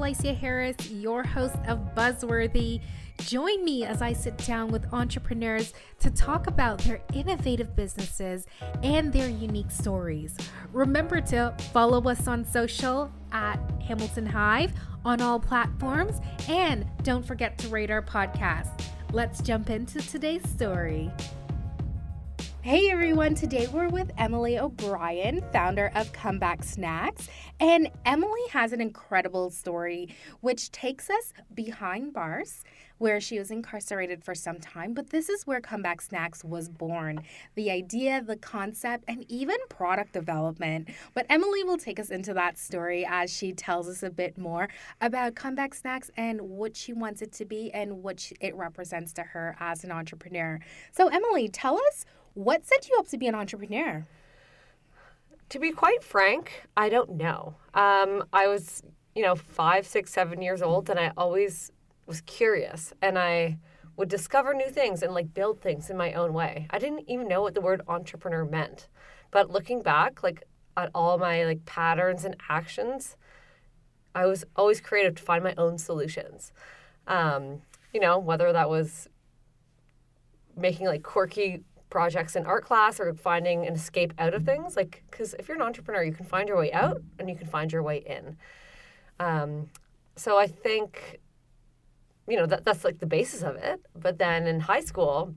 Alicia Harris, your host of Buzzworthy. Join me as I sit down with entrepreneurs to talk about their innovative businesses and their unique stories. Remember to follow us on social at Hamilton Hive on all platforms and don't forget to rate our podcast. Let's jump into today's story. Hey everyone, today we're with Emily O'Brien, founder of Comeback Snacks. And Emily has an incredible story which takes us behind bars where she was incarcerated for some time. But this is where Comeback Snacks was born the idea, the concept, and even product development. But Emily will take us into that story as she tells us a bit more about Comeback Snacks and what she wants it to be and what it represents to her as an entrepreneur. So, Emily, tell us what set you up to be an entrepreneur? To be quite frank, I don't know. Um, I was, you know, five, six, seven years old, and I always was curious, and I would discover new things and like build things in my own way. I didn't even know what the word entrepreneur meant, but looking back, like at all my like patterns and actions, I was always creative to find my own solutions. Um, you know, whether that was making like quirky projects in art class or finding an escape out of things like because if you're an entrepreneur you can find your way out and you can find your way in. Um, so i think you know that, that's like the basis of it. But then in high school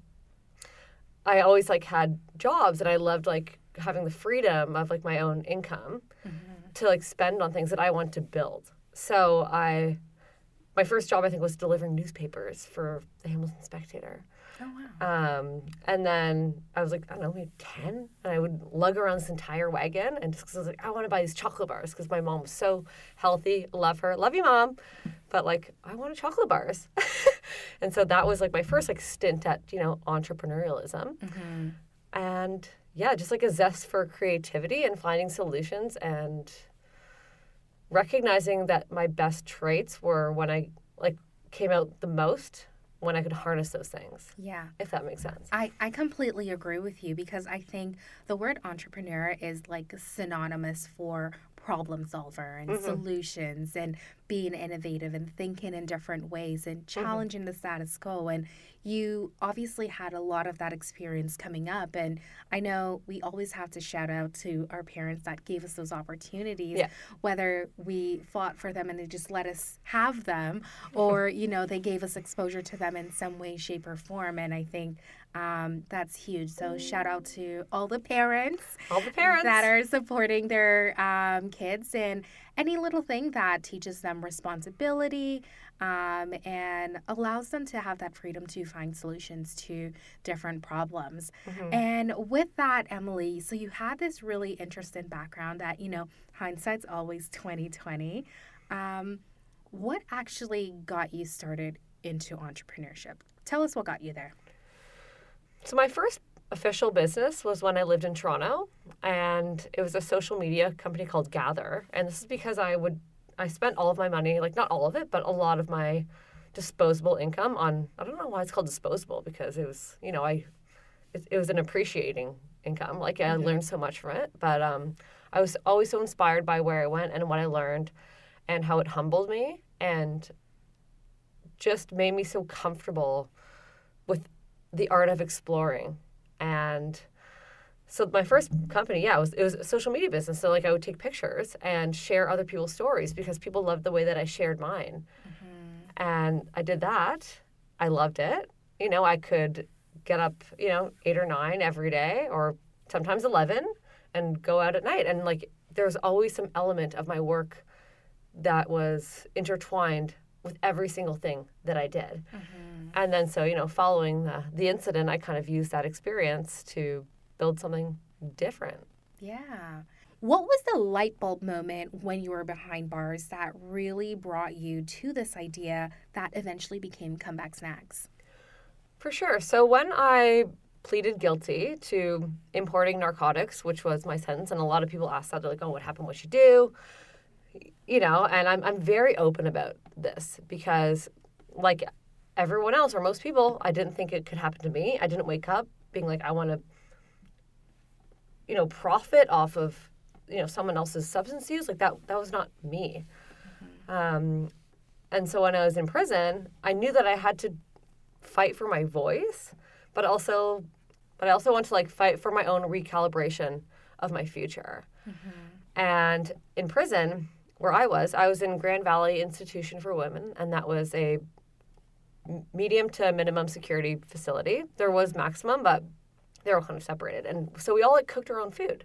i always like had jobs and i loved like having the freedom of like my own income mm-hmm. to like spend on things that i want to build. So i my first job i think was delivering newspapers for the hamilton spectator Oh, wow. Um, and then I was like, I don't know, maybe 10. And I would lug around this entire wagon. And just because I was like, I want to buy these chocolate bars because my mom was so healthy. Love her. Love you, mom. But like, I wanted chocolate bars. and so that was like my first like stint at, you know, entrepreneurialism. Mm-hmm. And yeah, just like a zest for creativity and finding solutions and recognizing that my best traits were when I like came out the most when I could harness those things. Yeah. If that makes sense. I, I completely agree with you because I think the word entrepreneur is like synonymous for problem solver and mm-hmm. solutions and being innovative and thinking in different ways and mm-hmm. challenging mm-hmm. the status quo. And you obviously had a lot of that experience coming up. And I know we always have to shout out to our parents that gave us those opportunities, yeah. whether we fought for them and they just let us have them or, you know, they gave us exposure to them in some way, shape, or form. And I think um, that's huge. So shout out to all the parents, all the parents that are supporting their um, kids and any little thing that teaches them responsibility um, and allows them to have that freedom to find solutions to different problems. Mm-hmm. And with that, Emily, so you had this really interesting background that you know hindsight's always twenty twenty. Um, what actually got you started into entrepreneurship? Tell us what got you there. So my first official business was when I lived in Toronto, and it was a social media company called Gather. And this is because I would I spent all of my money, like not all of it, but a lot of my disposable income on I don't know why it's called disposable because it was you know I it, it was an appreciating income. Like I mm-hmm. learned so much from it, but um, I was always so inspired by where I went and what I learned, and how it humbled me and just made me so comfortable with the art of exploring. And so my first company, yeah, it was it was a social media business. So like I would take pictures and share other people's stories because people loved the way that I shared mine. Mm-hmm. And I did that. I loved it. You know, I could get up, you know, eight or nine every day or sometimes 11 and go out at night. And like there's always some element of my work that was intertwined with every single thing that I did. Mm-hmm. And then so, you know, following the, the incident, I kind of used that experience to build something different. Yeah. What was the light bulb moment when you were behind bars that really brought you to this idea that eventually became Comeback Snacks? For sure. So when I pleaded guilty to importing narcotics, which was my sentence, and a lot of people ask that, they're like, oh, what happened? What'd you do? you know, and I'm, I'm very open about this because, like everyone else or most people, I didn't think it could happen to me. I didn't wake up being like, I want to, you know, profit off of, you know, someone else's substance use. Like that, that was not me. Mm-hmm. Um, and so when I was in prison, I knew that I had to fight for my voice, but also, but I also want to like fight for my own recalibration of my future. And in prison, where I was, I was in Grand Valley Institution for Women, and that was a medium to minimum security facility. There was maximum, but they were all kind of separated. And so we all like cooked our own food.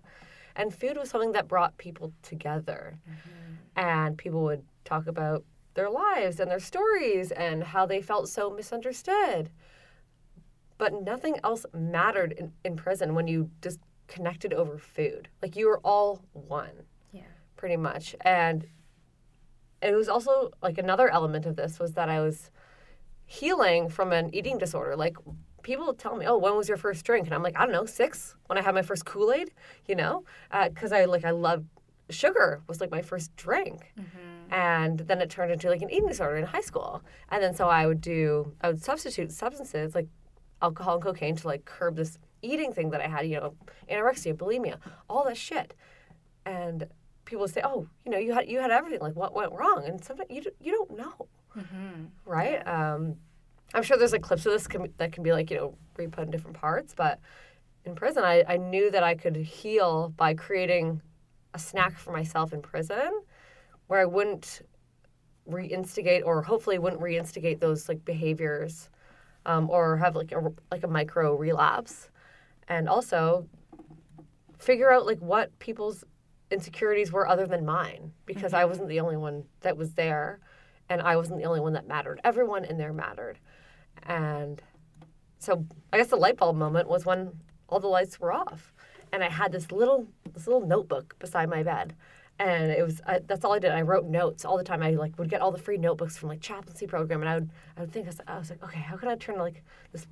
And food was something that brought people together. Mm-hmm. And people would talk about their lives and their stories and how they felt so misunderstood. But nothing else mattered in, in prison when you just connected over food. Like you were all one. Pretty much. And it was also like another element of this was that I was healing from an eating disorder. Like people tell me, "Oh, when was your first drink?" And I'm like, "I don't know, six when I had my first Kool Aid." You know, uh, because I like I love sugar was like my first drink. Mm-hmm. And then it turned into like an eating disorder in high school. And then so I would do, I would substitute substances like alcohol and cocaine to like curb this eating thing that I had, you know, anorexia, bulimia, all that shit. And people say, "Oh, you know, you had you had everything. Like, what went wrong?" And sometimes you you don't know, right? Um, I'm sure there's like clips of this can, that can be like you know re-put in different parts, but in prison, I, I knew that I could heal by creating a snack for myself in prison, where I wouldn't reinstigate or hopefully wouldn't reinstigate those like behaviors, um, or have like a like a micro relapse, and also figure out like what people's insecurities were other than mine because I mm-hmm. wasn't the only one that was there and I wasn't the only one that mattered. Everyone in there mattered. And so I guess the light bulb moment was when all the lights were off and I had this little this little notebook beside my bed. And it was I, that's all I did. I wrote notes all the time. I like would get all the free notebooks from like chaplaincy program, and I would I would think I was, I was like, okay, how can I turn like this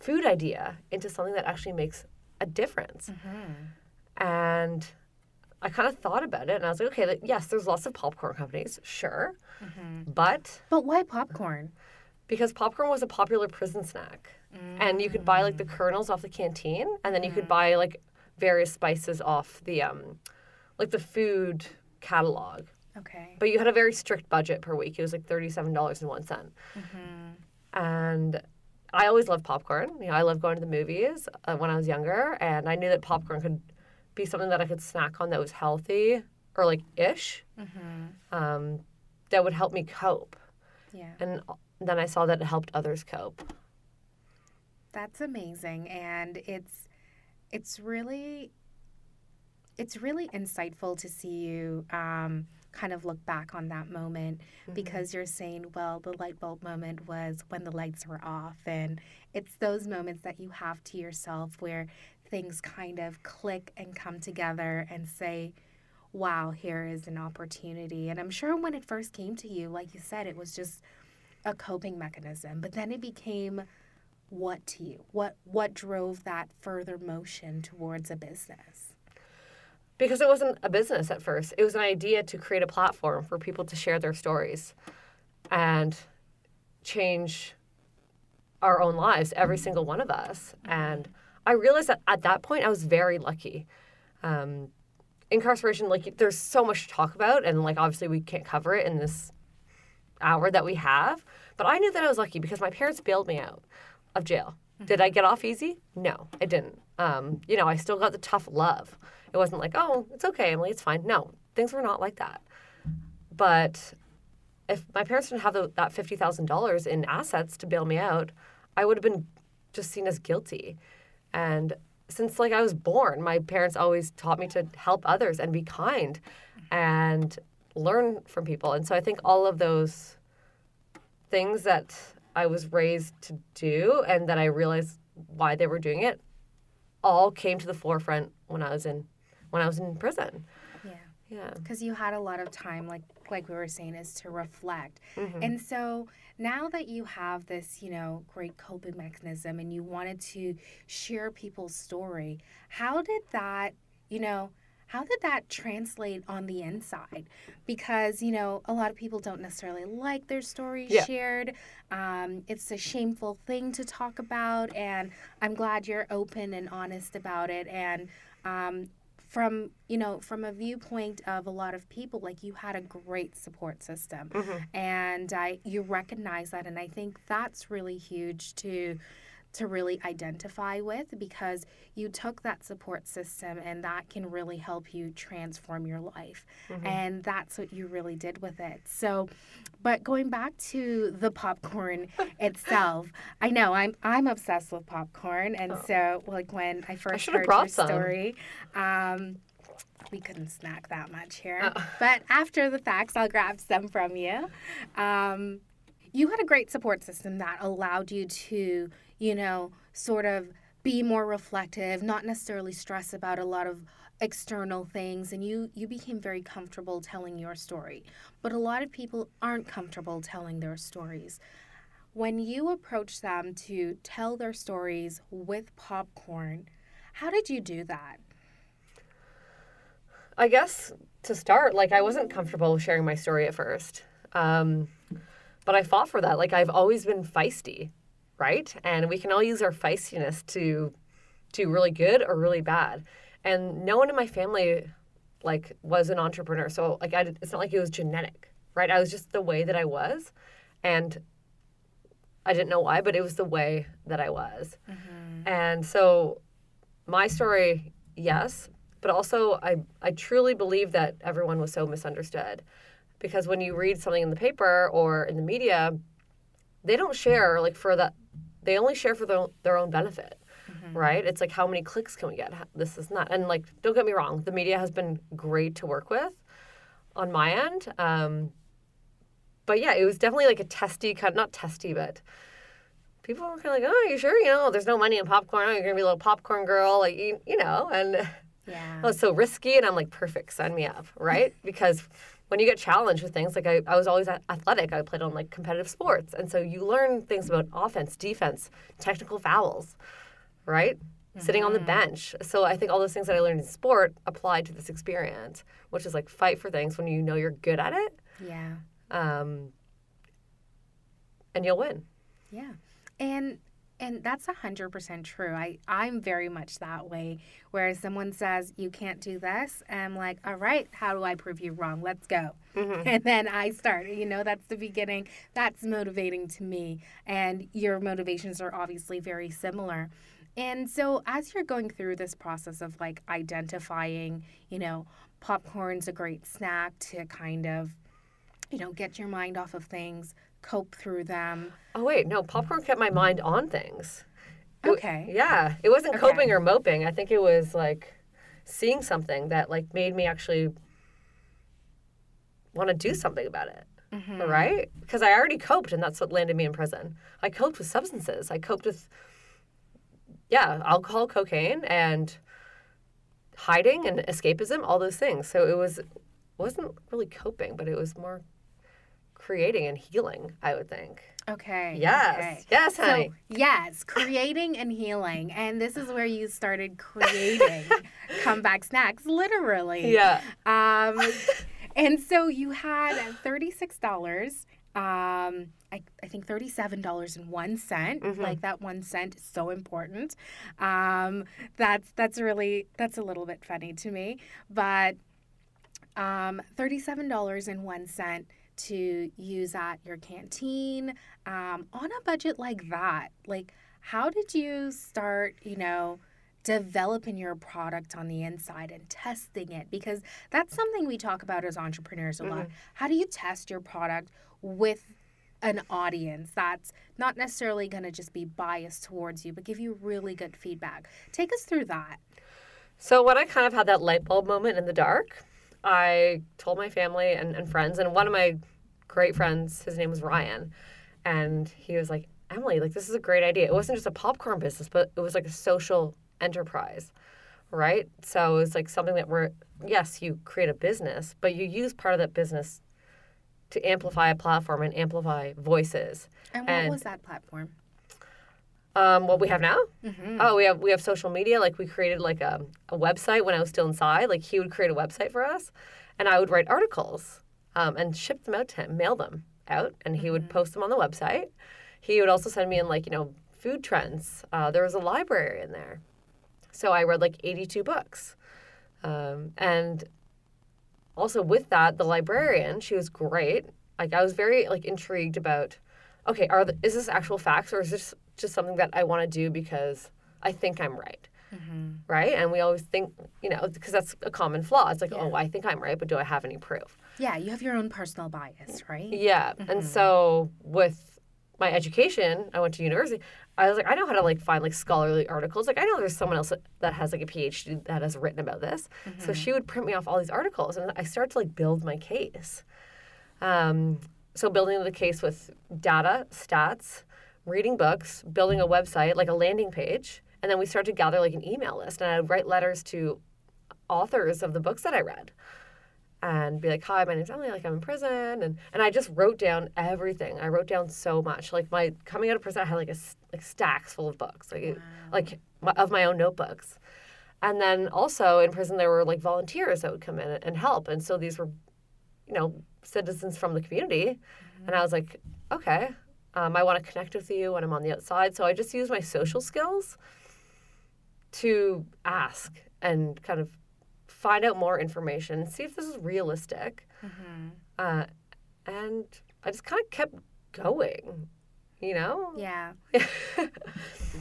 food idea into something that actually makes a difference? Mm-hmm. And I kind of thought about it and I was like, okay, like, yes, there's lots of popcorn companies, sure. But But why popcorn? because popcorn was a popular prison snack. And you could buy like the kernels off the canteen and then you could buy like various spices off the um like the food catalog. Okay. But you had a very strict budget per week. It was like thirty-seven dollars and one cent. And I always loved popcorn. You know, I loved going to the movies uh, when I was younger, and I knew that popcorn could be something that I could snack on that was healthy or like ish, um, that would help me cope. Yeah. And then I saw that it helped others cope. That's amazing and it's it's really it's really insightful to see you um, kind of look back on that moment because you're saying, well, the light bulb moment was when the lights were off. And it's those moments that you have to yourself where things kind of click and come together and say, wow, here is an opportunity. And I'm sure when it first came to you, like you said, it was just a coping mechanism, but then it became what to you? What what drove that further motion towards a business? Because it wasn't a business at first, it was an idea to create a platform for people to share their stories and change our own lives, every mm-hmm. single one of us. And I realized that at that point, I was very lucky. Um, incarceration, like, there's so much to talk about, and like, obviously, we can't cover it in this hour that we have. But I knew that I was lucky because my parents bailed me out of jail. Did I get off easy? No, I didn't. Um, you know, I still got the tough love. It wasn't like, oh, it's okay, Emily, it's fine. No, things were not like that. But if my parents didn't have the, that fifty thousand dollars in assets to bail me out, I would have been just seen as guilty. And since like I was born, my parents always taught me to help others and be kind and learn from people. And so I think all of those things that I was raised to do and that I realized why they were doing it all came to the forefront when I was in when I was in prison. Yeah. Yeah. because you had a lot of time like like we were saying is to reflect mm-hmm. and so now that you have this you know great coping mechanism and you wanted to share people's story how did that you know how did that translate on the inside? Because you know a lot of people don't necessarily like their story Yeah. shared. Um, it's a shameful thing to talk about and i'm glad you're open and honest about it. And um, from you know from a viewpoint of a lot of people like you had a great support system. Mm-hmm. And I you recognize that and I think that's really huge to to really identify with because you took that support system and that can really help you transform your life. And that's what you really did with it. So, but going back to the popcorn itself, I know I'm I'm obsessed with popcorn and so like when I first have heard your some. story, um we couldn't snack that much here. Uh. But after the facts, I'll grab some from you. Um, you had a great support system that allowed you to, you know, sort of be more reflective, not necessarily stress about a lot of external things and you you became very comfortable telling your story. But a lot of people aren't comfortable telling their stories. When you approach them to tell their stories with popcorn, how did you do that? I guess to start, like I wasn't comfortable sharing my story at first. Um, but I fought for that. Like I've always been feisty, right? And we can all use our feistiness to do really good or really bad. And no one in my family like was an entrepreneur. So like I, it's not like it was genetic, right? I was just the way that I was. And I didn't know why, but it was the way that I was. Mm-hmm. And so my story, yes, but also I, I truly believe that everyone was so misunderstood. Because when you read something in the paper or in the media, they don't share like for that, they only share for their, own- their own benefit, right? It's like, how many clicks can we get? This is not. And like, don't get me wrong, the media has been great to work with on my end. Um, but yeah, it was definitely like a testy kind, not testy, but people were kind of like, "Oh, you sure? You know, there's no money in popcorn. Oh, you're gonna be a little popcorn girl, like you, you know." And Yeah. oh, it's so risky. And I'm like, "Perfect, sign me up, right?" because when you get challenged with things, like I, I was always athletic. I played on like competitive sports, and so you learn things about offense, defense, technical fouls, right? Sitting on the bench. So I think all those things that I learned in sport applied to this experience, which is like fight for things when you know you're good at it, Yeah. um, and you'll win. Yeah. And and that's a hundred percent true. I, I'm very much that way. Where someone says you can't do this, I'm like, all right, how do I prove you wrong? Let's go. Mm-hmm. And then I start. You know, that's the beginning. That's motivating to me. And your motivations are obviously very similar. And so as you're going through this process of like identifying, you know, popcorn's a great snack to kind of, you know, get your mind off of things, cope through them. Oh wait, no, popcorn kept my mind on things. It Okay. yeah, it wasn't Okay. coping or moping. I think it was like seeing something that like made me actually want to do something about it. Mm-hmm. Right? Because I already coped and that's what landed me in prison. I coped with substances. I coped with yeah, alcohol, cocaine and hiding and escapism, all those things. So it was wasn't really coping, but it was more creating and healing, I would think. Okay. Yes. okay. Yes, honey. So, yes, creating and healing. And this is where you started creating comeback snacks, literally. yeah. Um, and so you had $36. Um, I, I think $37 and one cent. Mm-hmm. Like that one cent is so important. Um, that's, that's really, that's a little bit funny to me. But um, $37 and one cent to use at your canteen um, on a budget like that. Like, how did you start, you know, developing your product on the inside and testing it? Because that's something we talk about as entrepreneurs a lot. How do you test your product with an audience that's not necessarily going to just be biased towards you, but give you really good feedback? Take us through that. So when I kind of had that light bulb moment in the dark, I told my family and, and friends, and one of my great friends, his name was Ryan, and he was like, Emily, like this is a great idea. It wasn't just a popcorn business, but it was like a social enterprise, right? So it was like something that we're yes, you create a business, but you use part of that business to amplify a platform and amplify voices. And what And- was that platform? Um, what we have now? Mm-hmm. Oh, we have we have social media. Like we created like a, a website when I was still inside. Like he would create a website for us, and I would write articles um, and ship them out to him, mail them out, and he would post them on the website. He would also send me in like you know food trends. Uh, there was a library in there, so I read like eighty two books. Um, and also with that, the librarian, she was great. Like I was very like intrigued about, okay, are the, is this actual facts or is this just something that I want to do because I think I'm right? Mm-hmm. Right? And we always think, you know, because that's a common flaw. It's like, oh, I think I'm right, but do I have any proof? Yeah, you have your own personal bias, right? Yeah. And mm-hmm. so with my education, I went to university. I was like, I know how to like find like scholarly articles. Like I know there's someone else that- has like a PhD that has written about this. So mm-hmm. she would print me off all these articles, and I started to like build my case. Um, so building the case with data, stats, reading books, building a website, like a landing page, and then we started to gather like an email list, and I'd write letters to authors of the books that I read and be like, "Hi, my name's Emily. Like, I'm in prison," and and I just wrote down everything. I wrote down so much. Like my coming out of prison, I had like a like stacks full of books, like it- like my, of my own notebooks. And then also in prison, there were like volunteers that would come in and help, and so these were, you know, citizens from the community, and mm-hmm. I was like, okay, um, I want to connect with you when I'm on the outside. So I just use my social skills to ask and kind of find out more information, see if this is realistic. Uh, and I just kind of kept going, you know? Yeah.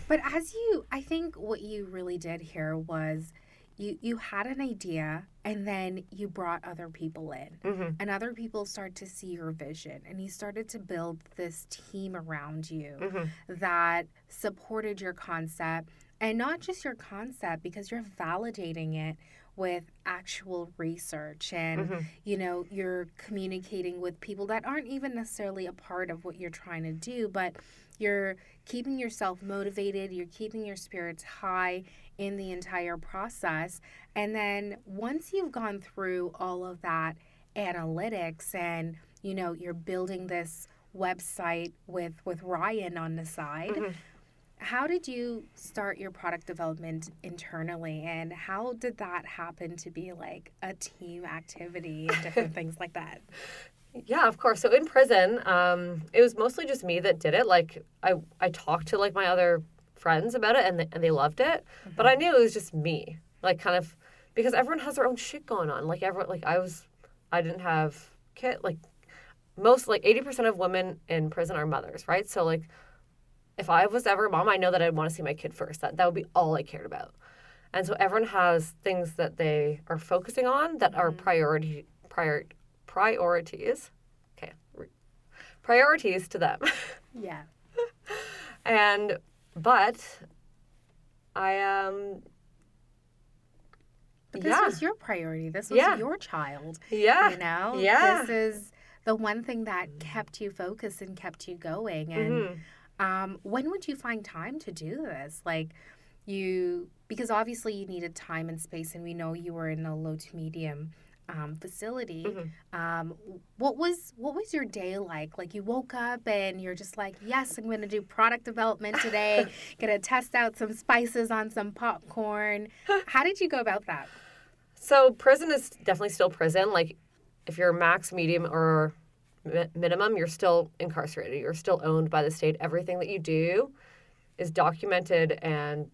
But as you, I think what you really did here was you you had an idea and then you brought other people in Mhm. and other people started to see your vision and you started to build this team around you Mhm. that supported your concept and not just your concept because you're validating it with actual research and Mhm. you know you're communicating with people that aren't even necessarily a part of what you're trying to do but you're keeping yourself motivated you're keeping your spirits high in the entire process. And then once you've gone through all of that analytics and you know you're building this website with with Ryan on the side Mhm. how did you start your product development internally? And how did that happen to be like a team activity and different things like that Yeah, of course. So in prison, um, it was mostly just me that did it. Like I, I talked to like my other friends about it, and they, and they loved it. But I knew it was just me, like kind of because everyone has their own shit going on. Like everyone, like I was, I didn't have kid. Like most, like eighty percent of women in prison are mothers, right? So like, if I was ever a mom, I know that I'd want to see my kid first. That that would be all I cared about. And so everyone has things that they are focusing on that are priority prior priorities. Okay. Priorities to them. yeah and but I um but this yeah. was your priority this was Yeah. your child yeah. you know Yeah. this is the one thing that kept you focused and kept you going and Mhm. um, when would you find time to do this like you because obviously you needed time and space and we know you were in a low to medium um, facility Mhm. um, what was what was your day like like you woke up and you're just like yes i'm going to do product development today gonna test out some spices on some popcorn how did you go about that So prison is definitely still prison. Like if you're max, medium, or mi- minimum, you're still incarcerated. You're still owned by the state. Everything that you do is documented, and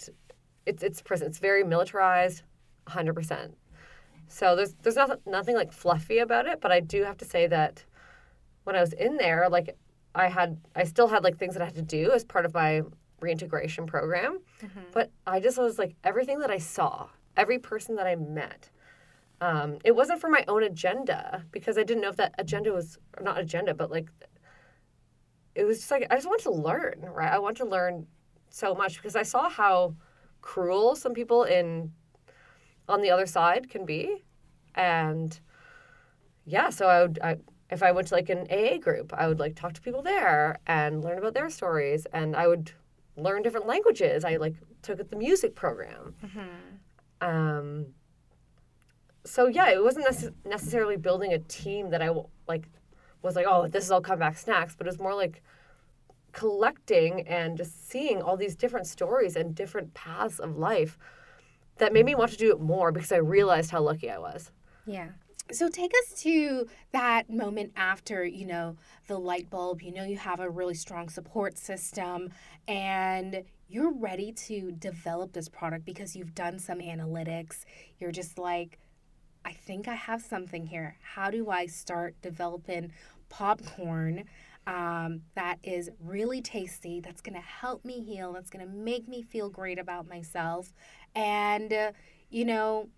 it's it's prison. It's very militarized, hundred percent. So there's there's nothing nothing like fluffy about it. But I do have to say that when I was in there, like I had I still had like things that I had to do as part of my reintegration program. But I just was like everything that I saw, every person that I met, um, it wasn't for my own agenda because I didn't know if that agenda was or not agenda, but like it was just like I just wanted to learn, right? I wanted to learn so much because I saw how cruel some people in on the other side can be, and yeah, so I would I, if I went to like an AA group, I would like talk to people there and learn about their stories, and I would learn different languages. I like took at the music program. Um, so yeah, it wasn't necess- necessarily building a team that I like was like, oh, this is all comeback snacks, but it was more like collecting and just seeing all these different stories and different paths of life that made me want to do it more because I realized how lucky I was. Yeah. So take us to that moment after, you know, the light bulb, you know, you have a really strong support system and you're ready to develop this product because you've done some analytics. You're just like, I think I have something here. How do I start developing popcorn um, that is really tasty, that's going to help me heal, that's going to make me feel great about myself? And, uh, you know,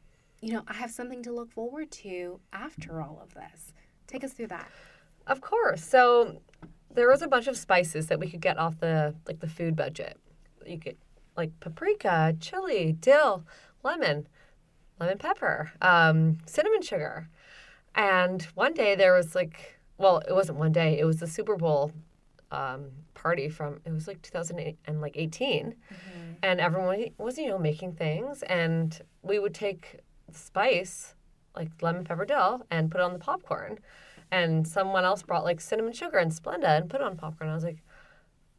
you know, I have something to look forward to after all of this. Take us through that. Of course. So there was a bunch of spices that we could get off the like the food budget. You could like paprika, chili, dill, lemon, lemon pepper, um, cinnamon sugar. And one day there was like, well, it wasn't one day. It was the Super Bowl um, party from it was like 2008 and like 18, mm-hmm. and everyone was you know making things, and we would take spice like lemon pepper dill and put it on the popcorn. And someone else brought like cinnamon sugar and Splenda and put it on popcorn. I was like,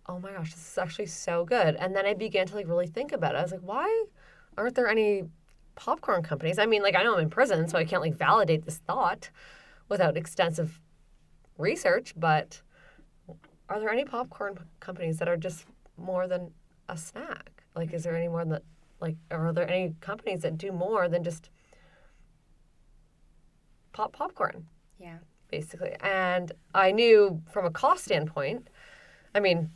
oh my gosh, this is actually so good. And then I began to like really think about it. I was like, why aren't there any popcorn companies? I mean, like I know I'm in prison, so I can't like validate this thought without extensive research, but are there any popcorn companies that are just more than a snack? Like, is there any more than like, are there any companies that do more than just pop popcorn? Yeah. Basically. And I knew from a cost standpoint, I mean,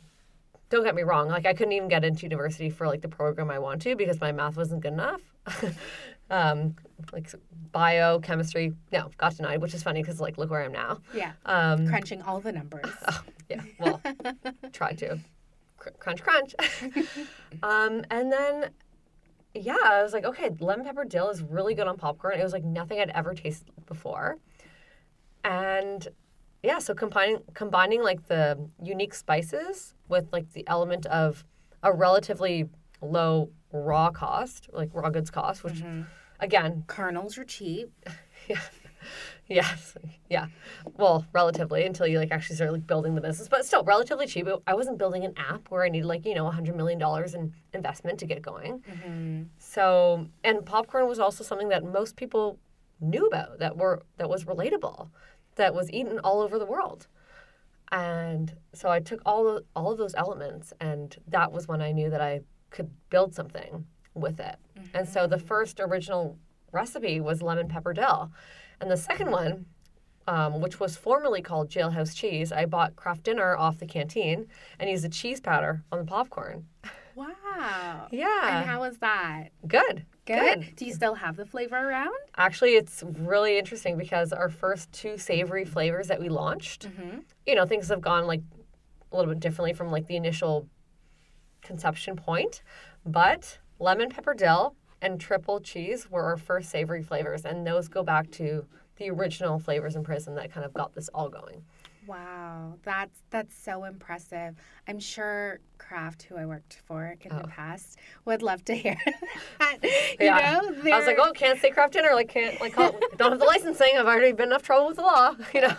don't get me wrong, like I couldn't even get into university for like the program I want to because my math wasn't good enough. um, like biochemistry. no, got denied, which is funny because like look where I am now. Yeah. Um, Crunching all the numbers. Oh, yeah. Well, try to. Crunch, crunch. um, and then yeah, I was like, okay, lemon pepper dill is really good on popcorn. It was like nothing I'd ever tasted before. And yeah, so combining combining like the unique spices with like the element of a relatively low raw cost, like raw goods cost, which mm-hmm. again, kernels are cheap. yeah. Yes. Yeah. Well, relatively until you like actually start like building the business, but still relatively cheap. I wasn't building an app where I needed like you know a hundred million dollars in investment to get going. Mm-hmm. So, and popcorn was also something that most people knew about that were that was relatable, that was eaten all over the world. And so I took all of, all of those elements, and that was when I knew that I could build something with it. Mm-hmm. And so the mm-hmm. first original recipe was lemon pepper dill and the second one, um, which was formerly called Jailhouse Cheese, I bought Kraft Dinner off the canteen and used a cheese powder on the popcorn. Wow. yeah. And how was that? Good. Good. Good. Do you still have the flavor around? Actually, it's really interesting because our first two savory flavors that we launched, mm-hmm. you know, things have gone like a little bit differently from like the initial conception point, but lemon pepper dill and triple cheese were our first savory flavors, and those go back to the original flavors in prison that kind of got this all going. Wow, that's that's so impressive. I'm sure Kraft, who I worked for in oh. the past, would love to hear that. You yeah. know, I was like, oh, can't say Kraft dinner, like can't like call, don't have the licensing. I've already been enough trouble with the law, you know.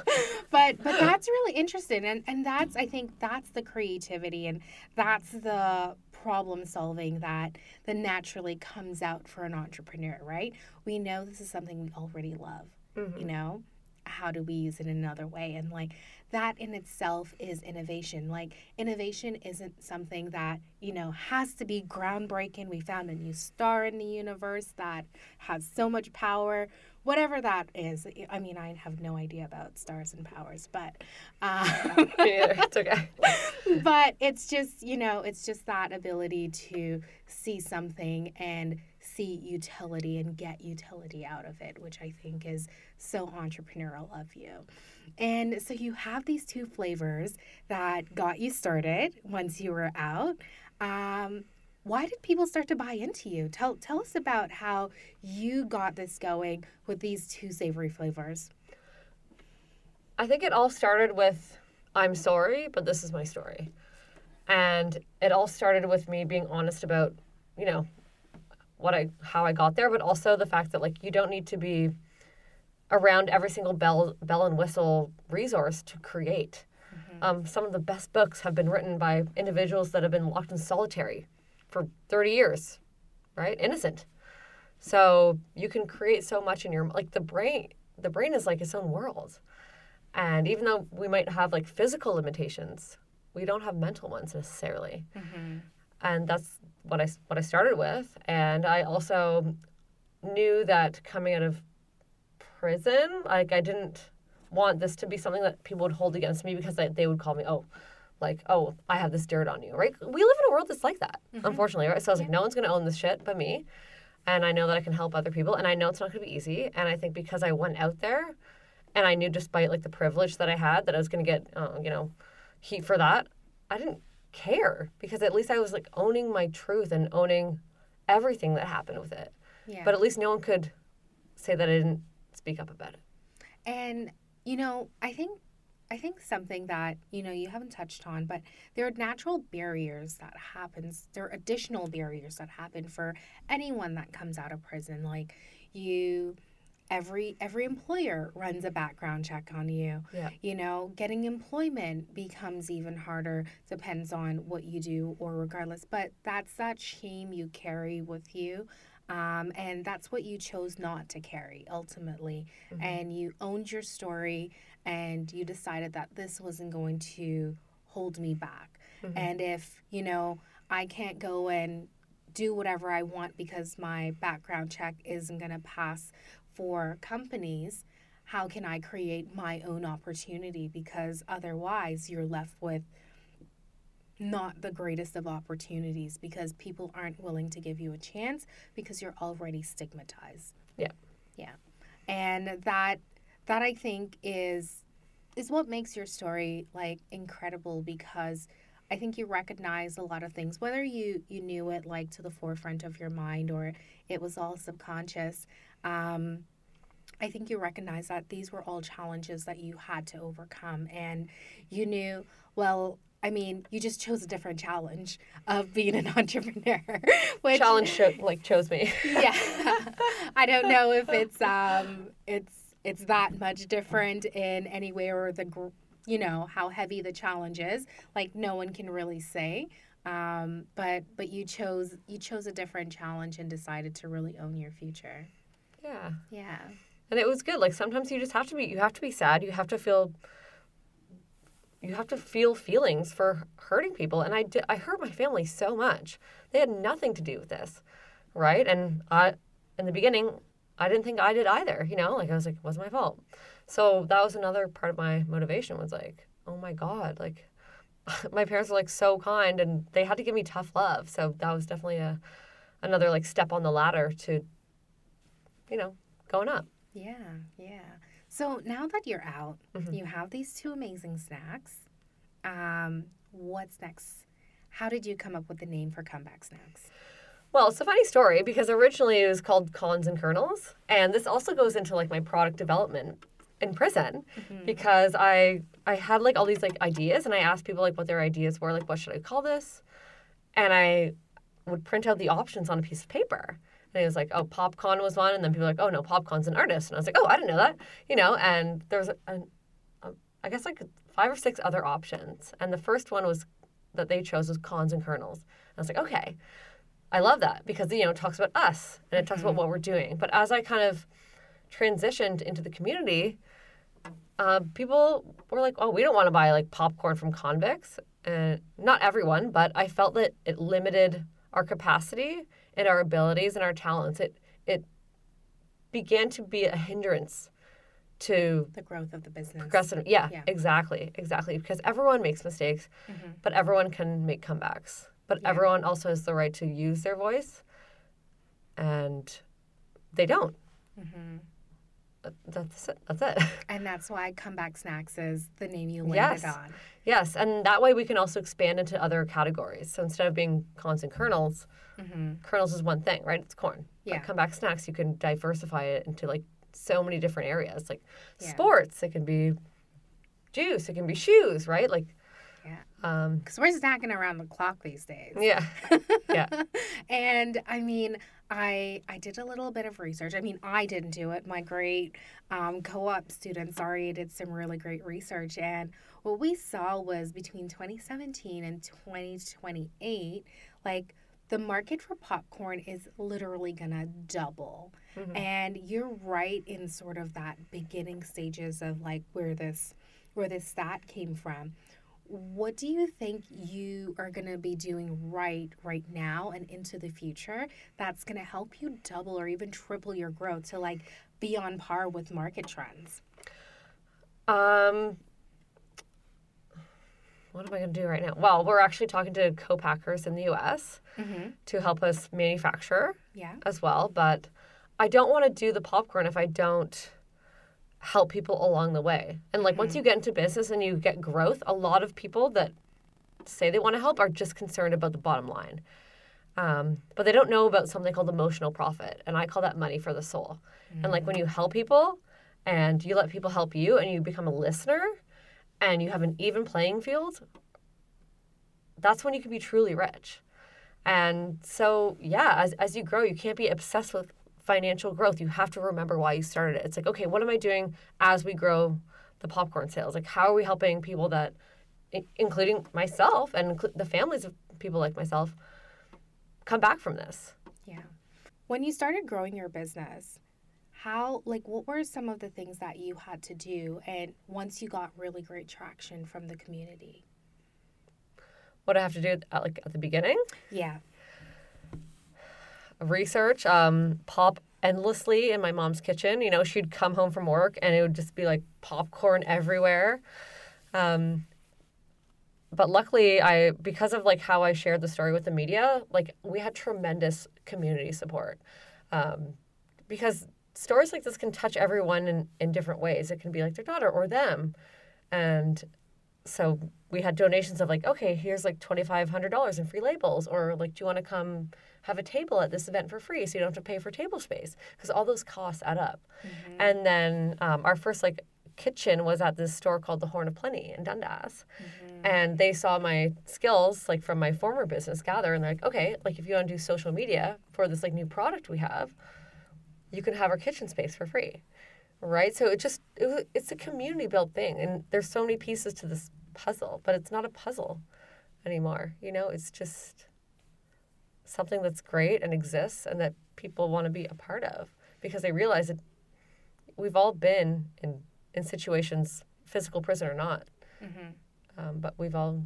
but but that's really interesting, and and that's I think that's the creativity, and that's the problem solving that that naturally comes out for an entrepreneur, right? We know this is something we already love, mm-hmm. you know how do we use it in another way and like that in itself is innovation. Like innovation isn't something that you know has to be groundbreaking. We found a new star in the universe that has so much power whatever that is. I mean i have no idea about stars and powers but um, yeah, it's okay. but it's just you know it's just that ability to see something and see utility and get utility out of it, which I think is so entrepreneurial of you. And so you have these two flavors that got you started once you were out. Um, why did people start to buy into you? Tell tell us about how you got this going with these two savory flavors. I think it all started with I'm sorry, but this is my story. And it all started with me being honest about, you know, what I how I got there, but also the fact that like you don't need to be around every single bell bell and whistle resource to create. Mm-hmm. Um, some of the best books have been written by individuals that have been locked in solitary for 30 years, right? Innocent. So you can create so much in your like the brain. The brain is like its own world, and even though we might have like physical limitations, we don't have mental ones necessarily. Mm-hmm and that's what I what I started with. And I also knew that coming out of prison, like I didn't want this to be something that people would hold against me because they, they would call me, oh, like, oh, I have this dirt on you, right? We live in a world that's like that, unfortunately, right? So I was like, no one's going to own this shit but me. And I know that I can help other people. And I know it's not going to be easy. And I think because I went out there and I knew despite like the privilege that I had that I was going to get, uh, you know, heat for that, I didn't care because at least I was like owning my truth and owning everything that happened with it. Yeah. But at least no one could say that I didn't speak up about it. And you know, I think I think something that you know you haven't touched on, but there are natural barriers that happens. There are additional barriers that happen for anyone that comes out of prison. Like you, every every employer runs a background check on you. Yeah. You know, getting employment becomes even harder. Depends on what you do or regardless. But that's that shame you carry with you. Um, and that's what you chose not to carry ultimately. And you owned your story and you decided that this wasn't going to hold me back. And if, you know, I can't go and do whatever I want because my background check isn't going to pass for companies, how can I create my own opportunity? Because otherwise, you're left with not the greatest of opportunities because people aren't willing to give you a chance because you're already stigmatized. Yeah. Yeah. And that that I think is is what makes your story like incredible because I think you recognize a lot of things whether you you knew it like to the forefront of your mind or it was all subconscious. Um, I think you recognize that these were all challenges that you had to overcome and you knew well I mean, you just chose a different challenge of being an entrepreneur. Which, Challenge cho- like chose me. yeah i don't know if it's um it's it's that much different in any way or the you know how heavy the challenge is like no one can really say um but but you chose you chose a different challenge and decided to really own your future yeah. yeah And it was good. Like sometimes you just have to be you have to be sad. You have to feel you have to feel feelings for hurting people. And I did I hurt my family so much. They had nothing to do with this. Right? And I in the beginning I didn't think I did either, you know? Like I was like, it wasn't my fault. So that was another part of my motivation was like, oh my God, like my parents were like so kind and they had to give me tough love. So that was definitely a another like step on the ladder to you know, going up. yeah yeah so now that you're out Mhm. you have these two amazing snacks um what's next how did you come up with the name for comeback snacks Well, it's a funny story because originally it was called Cons and Kernels, and this also goes into like my product development in prison because I I had like all these like ideas and I asked people like what their ideas were, like what should I call this, and I would print out the options on a piece of paper. And it was like, oh, PopCon was one, and then people were like, oh no, PopCon's an artist, and I was like, oh, I didn't know that, you know. And there was, a, I guess like five or six other options, and the first one was that they chose was Cons and Kernels. And I was like, okay, I love that because you know it talks about us and it talks about what we're doing. But as I kind of transitioned into the community, uh, people were like, "Oh, we don't want to buy like popcorn from convicts." And not everyone, but I felt that it limited our capacity and our abilities and our talents. It it began to be a hindrance to the growth of the business progressive. Yeah, Yeah. exactly, exactly. Because everyone makes mistakes, Mhm. but everyone can make comebacks. But Yeah. everyone also has the right to use their voice, and they don't. Mhm. That- That's it. That's it. And that's why Comeback Snacks is the name you landed Yes. on. yes, and that way we can also expand into other categories. So instead of being Cons and Kernels, hmm kernels is one thing, right? It's corn. Yeah. But comeback snacks, you can diversify it into like so many different areas, like Yeah. sports. It can be juice. It can be shoes, right? Like, Yeah. um, Because we're snacking around the clock these days. yeah, yeah. and I mean, I I did a little bit of research. I mean, I didn't do it. My great um, co-op students already did some really great research, and what we saw was between 2017 and 2028, like the market for popcorn is literally gonna double. Mhm. And you're right in sort of that beginning stages of like where this where this stat came from. What do you think you are going to be doing right right now and into the future that's going to help you double or even triple your growth to like be on par with market trends? Um, what am I going to do right now? Well, we're actually talking to co-packers in the U.S. Mm-hmm. to help us manufacture Yeah. as well. But I don't want to do the popcorn if I don't help people along the way. And like once you get into business and you get growth, a lot of people that say they want to help are just concerned about the bottom line. Um, but they don't know about something called emotional profit. And I call that money for the soul. And like when you help people and you let people help you and you become a listener and you have an even playing field, that's when you can be truly rich. And so, yeah, as, as you grow, you can't be obsessed with financial growth. You have to remember why you started it. It's like, okay, what am I doing as we grow the popcorn sales? Like, how are we helping people that, including myself and the families of people like myself, come back from this? Yeah. When you started growing your business, how like what were some of the things that you had to do and once you got really great traction from the community? What I have to do at, like at the beginning? Yeah. Research, um, pop endlessly in my mom's kitchen. You know, she'd come home from work and it would just be like popcorn everywhere. Um, but luckily, I because of like how I shared the story with the media, like we had tremendous community support. Um, because stories like this can touch everyone in, in different ways. It can be like their daughter or them. And so we had donations of like, okay, here's like twenty five hundred dollars in free labels, or like, do you want to come have a table at this event for free, so you don't have to pay for table space because all those costs add up. And then um, our first like kitchen was at this store called the Horn of Plenty in Dundas, and they saw my skills like from my former business Gather, and they're like, okay, like if you want to do social media for this like new product we have, you can have our kitchen space for free. Right? So it just it, it's a community built thing and there's so many pieces to this puzzle but it's not a puzzle anymore you know? It's just something that's great and exists and that people want to be a part of because they realize that we've all been in in situations physical prison or not. Um, but we've all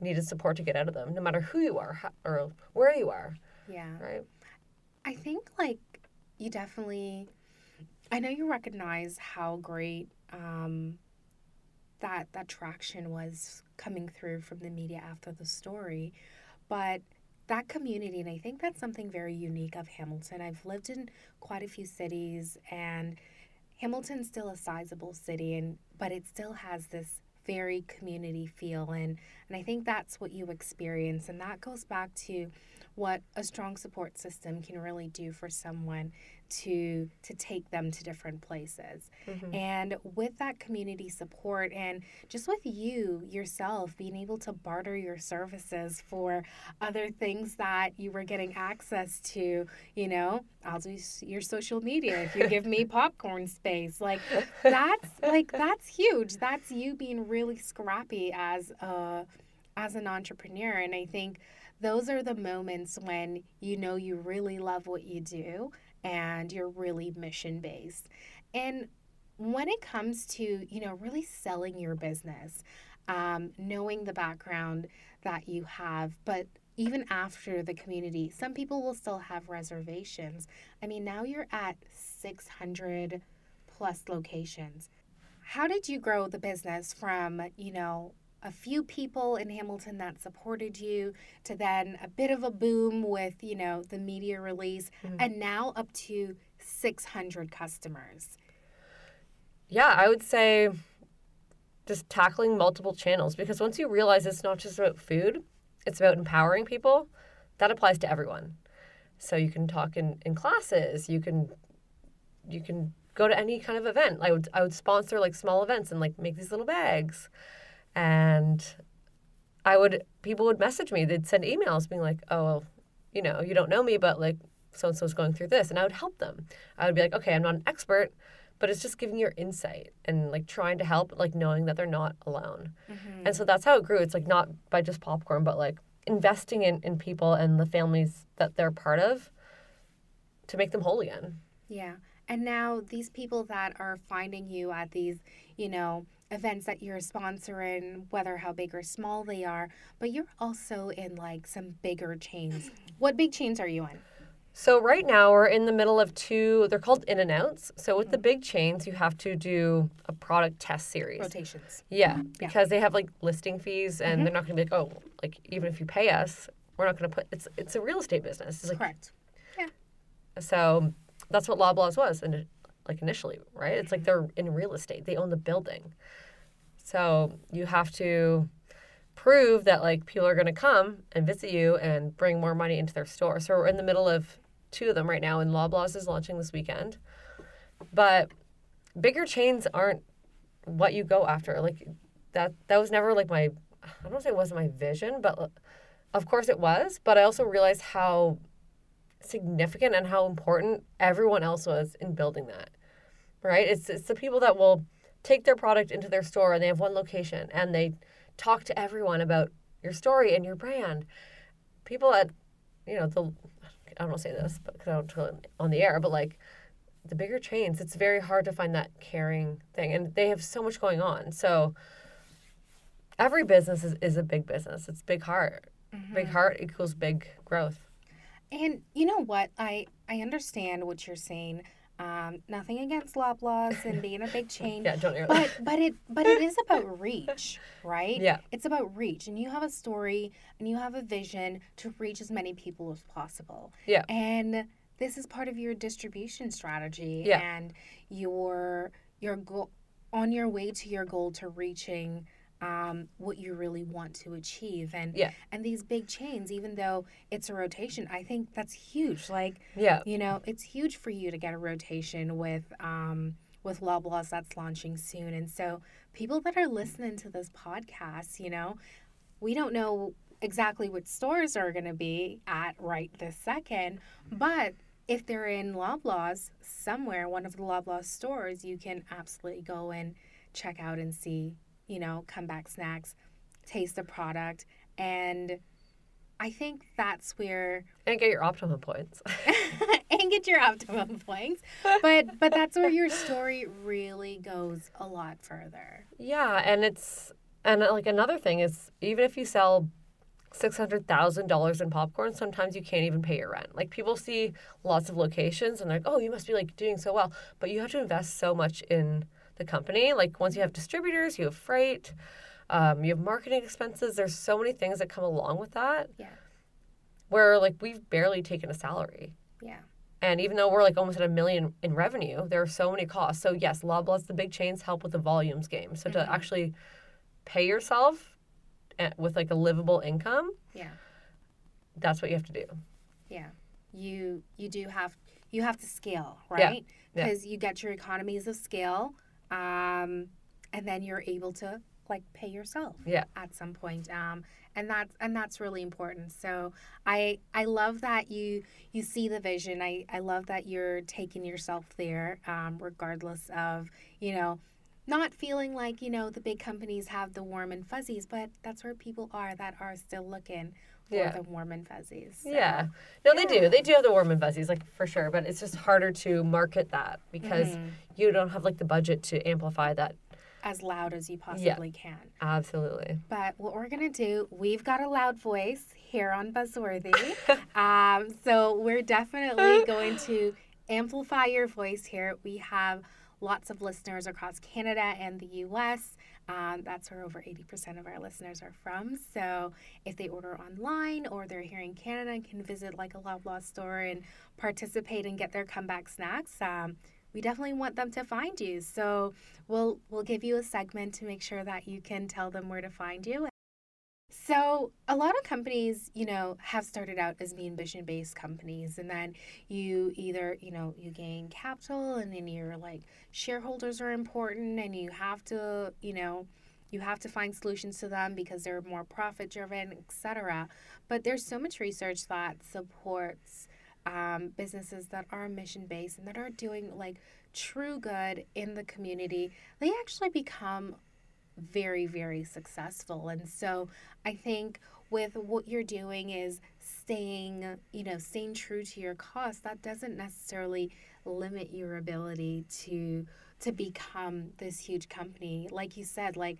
needed support to get out of them no matter who you are how, or where you are Yeah. right? I think like you definitely I know you recognize how great um that that traction was coming through from the media after the story, but that community and I think that's something very unique of Hamilton. I've lived in quite a few cities and Hamilton's still a sizable city and but it still has this very community feel and and I think that's what you experience and that goes back to what a strong support system can really do for someone to to take them to different places. Mm-hmm. And with that community support and just with you yourself being able to barter your services for other things that you were getting access to, you know, I'll do your social media if you give me popcorn space. Like that's like that's huge. That's you being really scrappy as a as an entrepreneur and I think those are the moments when you know you really love what you do and you're really mission based. And when it comes to, you know, really selling your business, um, knowing the background that you have, but even after the community, some people will still have reservations. I mean, now you're at 600 plus locations. How did you grow the business from, you know, a few people in Hamilton that supported you to then a bit of a boom with, you know, the media release mm-hmm. and now up to 600 customers? Yeah, I would say just tackling multiple channels because once you realize it's not just about food, it's about empowering people, that applies to everyone. So you can talk in, in classes, you can you can go to any kind of event. I would I would sponsor like small events and like make these little bags. And I would people would message me, they'd send emails being like, "Oh, well, you know, you don't know me, but like so and so's going through this." And I would help them. I would be like, "Okay, I'm not an expert, but it's just giving your insight and like trying to help like knowing that they're not alone mm-hmm. and so that's how it grew it's like not by just popcorn but like investing in, in people and the families that they're part of to make them whole again Yeah. And now these people that are finding you at these, you know, events that you're sponsoring, whether how big or small they are, but you're also in like some bigger chains. What big chains are you in? So right now we're in the middle of two. They're called in and outs. So with the mm. big chains, you have to do a product test series. Rotations. Yeah, Yeah. because they have like listing fees, and they're mm-hmm. not going to be like, oh, like even if you pay us, we're not going to put. It's it's a real estate business. It's like Correct. Yeah. So that's what Loblaws was, and like initially, right? It's like mm-hmm. they're in real estate. They own the building, so you have to prove that like people are going to come and visit you and bring more money into their store. So we're in the middle of two of them right now, and Loblaws is launching this weekend. But bigger chains aren't what you go after. Like that that was never like my I don't say it wasn't my vision, but of course it was. But I also realized how significant and how important everyone else was in building that. Right? It's it's the people that will take their product into their store and they have one location and they talk to everyone about your story and your brand. People at you know the I don't want to say this, but I don't tell it on the air, but like the bigger chains, it's very hard to find that caring thing, and they have so much going on. So every business is, is a big business. It's big heart. Big mm-hmm. heart equals big growth. And you know what? I I understand what you're saying. Um, nothing against Loblaws and being a big chain. Yeah, don't but but it but it is about reach, right? Yeah. It's about reach, and you have a story and you have a vision to reach as many people as possible. Yeah. And this is part of your distribution strategy Yeah. and your your goal on your way to your goal to reaching um, what you really want to achieve and Yeah. and these big chains even though it's a rotation i think that's huge like Yeah. you know it's huge for you to get a rotation with um with loblaws that's launching soon and so people that are listening to this podcast you know we don't know exactly what stores are going to be at right this second but if they're in loblaws somewhere one of the loblaws stores you can absolutely go and check out and see you know comeback snacks taste the product and i think that's where And get your optimum points. and get your optimum points. But but that's where your story really goes a lot further. yeah, and it's and like another thing is even if you sell six hundred thousand dollars in popcorn, sometimes you can't even pay your rent. Like people see lots of locations and they're like, oh, you must be like doing so well, but you have to invest so much in the company. Like once you have distributors, you have freight, um, you have marketing expenses. There's so many things that come along with that. Yeah. Where like we've barely taken a salary. Yeah. And even though we're like almost at a million in revenue, there are so many costs. So yes, Loblaws, the big chains help with the volumes game. So to actually pay yourself eh, with like a livable income, Yeah. that's what you have to do. Yeah. You you do have you have to scale, Yeah. right? Yeah. Because you get your economies of scale, um, and then you're able to like pay yourself Yeah. at some point. Um, and that's and that's really important. So I I love that you you see the vision. I I love that you're taking yourself there, um, regardless of you know. Not feeling like, you know, the big companies have the warm and fuzzies, but that's where people are that are still looking Yeah. the warm and fuzzies. So, Yeah. No, they do. They do have the warm and fuzzies, like for sure. But it's just harder to market that because Mm-hmm. you don't have like the budget to amplify that. as loud as you possibly can. Absolutely. But what we're gonna do, we've got a loud voice here on Buzzworthy, um, so we're definitely going to amplify your voice here. We have lots of listeners across Canada and the U.S. Um, that's where over 80% of our listeners are from. So if they order online or they're here in Canada and can visit like a Loblaw store and participate and get their comeback snacks, um, we definitely want them to find you. So we'll we'll give you a segment to make sure that you can tell them where to find you. So a lot of companies, you know, have started out as being mission-based companies, and then you either, you know, you gain capital, and then you're like shareholders are important, and you have to, you know, you have to find solutions to them because they're more profit-driven, etc. But there's so much research that supports um, businesses that are mission-based and that are doing like true good in the community. They actually become very very successful. And so i think with what you're doing is staying you know staying true to your cause that doesn't necessarily limit your ability to to become this huge company. Like you said like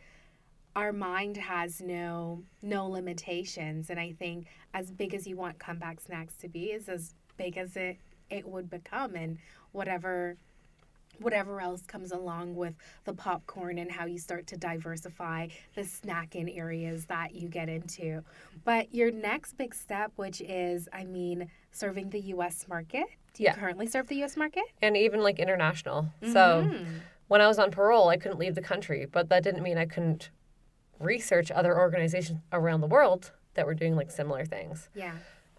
our mind has no no limitations. And i think as big as you want comeback snacks to be is as big as it it would become. And whatever whatever else comes along with the popcorn and how you start to diversify the snacking areas that you get into. But your next big step, which is, I mean, serving the US market. Do you Yeah. currently serve the US market? and even like international. So Mhm. when I was on parole, I couldn't leave the country, but that didn't mean I couldn't research other organizations around the world that were doing like similar things. Yeah.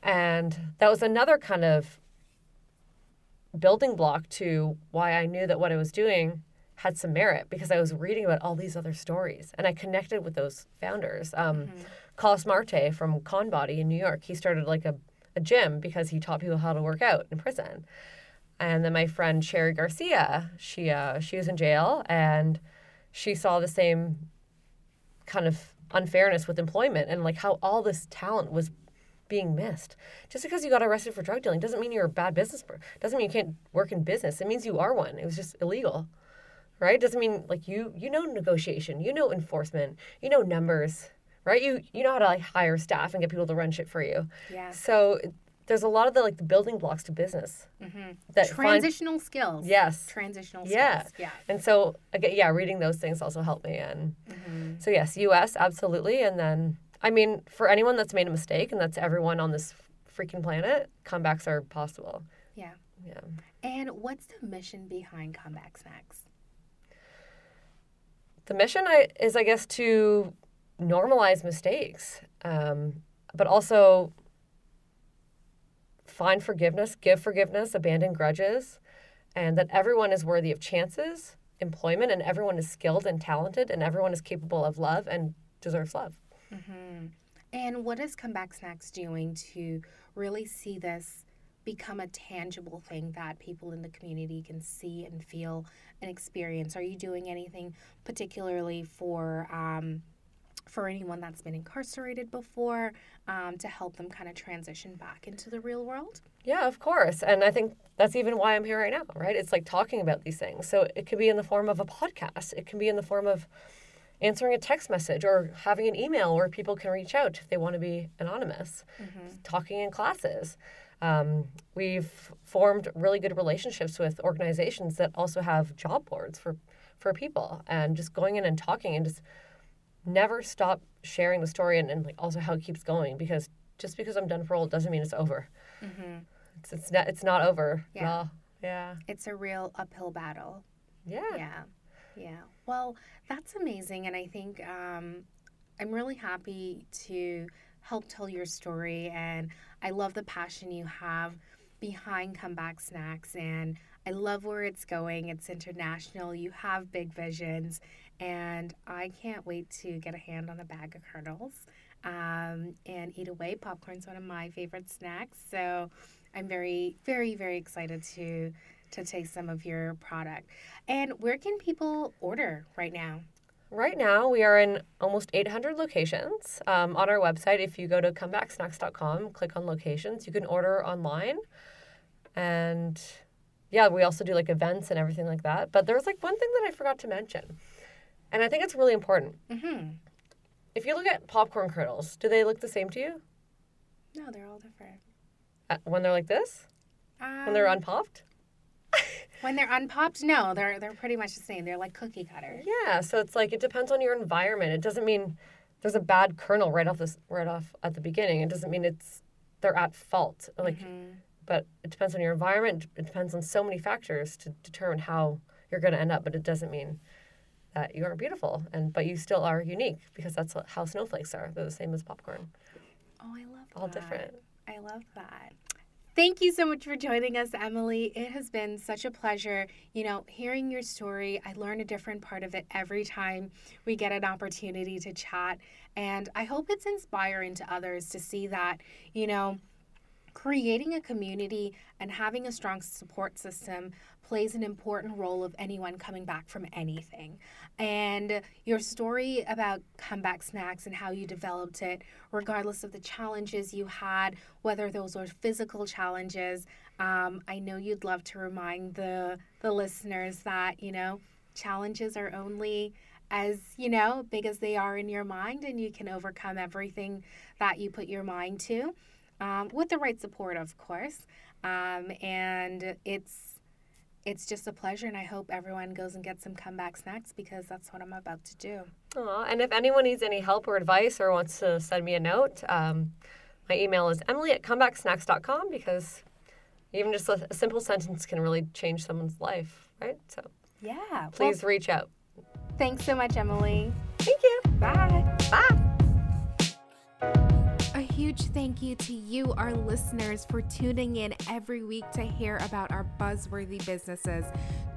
And that was another kind of building block to why I knew that what I was doing had some merit because I was reading about all these other stories and I connected with those founders. Um, Coss Marte from Conbody in New York, he started like a, a gym because he taught people how to work out in prison. And then my friend Sherry Garcia, she uh, she was in jail and she saw the same kind of unfairness with employment and like how all this talent was being missed. Just because you got arrested for drug dealing doesn't mean you're a bad business person. Doesn't mean you can't work in business. It means you are one. It was just illegal. Right? Doesn't mean like you you know negotiation, you know enforcement, you know numbers, right? You you know how to like hire staff and get people to run shit for you. Yeah. So there's a lot of the like the building blocks to business mm-hmm. that find Transitional skills. yes. Transitional Yeah. skills. Yeah. And so again, yeah, reading those things also helped me. And Mm-hmm. so yes, U.S. absolutely. And then I mean, for anyone that's made a mistake, and that's everyone on this freaking planet, comebacks are possible. Yeah. Yeah. And what's the mission behind Comeback Snacks? The mission I, is, I guess, to normalize mistakes, um, but also find forgiveness, give forgiveness, abandon grudges, and that everyone is worthy of chances, employment, and everyone is skilled and talented, and everyone is capable of love and deserves love. Mm-hmm. And what is Comeback Snacks doing to really see this become a tangible thing that people in the community can see and feel and experience? Are you doing anything particularly for um, for anyone that's been incarcerated before um, to help them kind of transition back into the real world? Yeah, of course. And I think that's even why I'm here right now, right? It's like talking about these things. So it could be in the form of a podcast, it can be in the form of answering a text message or having an email where people can reach out if they want to be anonymous, talking in classes. Um, we've formed really good relationships with organizations that also have job boards for, for people and just going in and talking and just never stop sharing the story and, and like also how it keeps going because just because I'm done for parole doesn't mean it's over. Mm-hmm. It's it's not it's not over. Yeah. No. Yeah. It's a real uphill battle. Yeah. Yeah. Yeah. Well, that's amazing. And I think um, I'm really happy to help tell your story. And I love the passion you have behind Comeback Snacks. And I love where it's going. It's international. You have big visions. And I can't wait to get a hand on a bag of kernels um, and eat away. Popcorn's one of my favorite snacks. So I'm very, very, very excited to to taste some of your product. And where can people order right now? Right now, we are in almost 800 locations. Um, on our website, if you go to comebacksnacks.com, click on locations, you can order online. And yeah, we also do like events and everything like that. But there's like one thing that I forgot to mention. And I think it's really important. Mm-hmm. If you look at popcorn kernels, do they look the same to you No, they're all different. uh, when they're like this? When they're Um, unpopped? When they're unpopped, no, they're they're pretty much the same. They're like cookie cutter. Yeah, so it's like it depends on your environment. It doesn't mean there's a bad kernel right off this right off at the beginning. It doesn't mean it's they're at fault. Like, Mhm. but it depends on your environment. It depends on so many factors to determine how you're going to end up. But it doesn't mean that you aren't beautiful, and but you still are unique because that's what, how snowflakes are. They're the same as popcorn, Oh, I love that. all that. different. I love that. Thank you so much for joining us, Emily. It has been such a pleasure, you know, hearing your story. I learn a different part of it every time we get an opportunity to chat. And I hope it's inspiring to others to see that, you know, creating a community and having a strong support system plays an important role of anyone coming back from anything. And your story about comeback snacks and how you developed it, regardless of the challenges you had, whether those were physical challenges, um, I know you'd love to remind the the listeners that you know challenges are only as you know big as they are in your mind, and you can overcome everything that you put your mind to um, with the right support, of course. Um, and it's it's just a pleasure, and I hope everyone goes and gets some comeback snacks because that's what I'm about to do. Aw, and if anyone needs any help or advice or wants to send me a note, um, my email is emily at comebacksnacks.com because even just a, a simple sentence can really change someone's life, right? So Yeah. please reach out. Thanks so much, Emily. Thank you. Bye. Bye. Huge thank you to you, our listeners, for tuning in every week to hear about our buzzworthy businesses.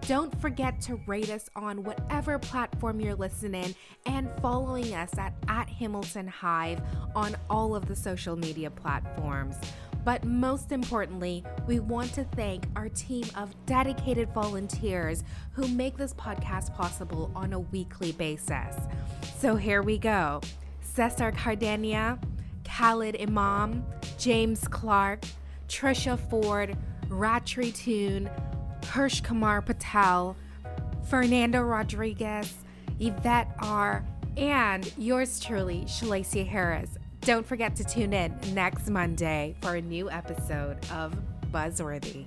Don't forget to rate us on whatever platform you're listening and following us at, at Hamilton Hive on all of the social media platforms. But most importantly, we want to thank our team of dedicated volunteers who make this podcast possible on a weekly basis. So here we go Cesar Cardania, Khalid Imam, James Clark, Trisha Ford, Ratri Toon, Hirsch Kumar Patel, Fernando Rodriguez, Yvette R., and yours truly, Shalacia Harris. Don't forget to tune in next Monday for a new episode of Buzzworthy.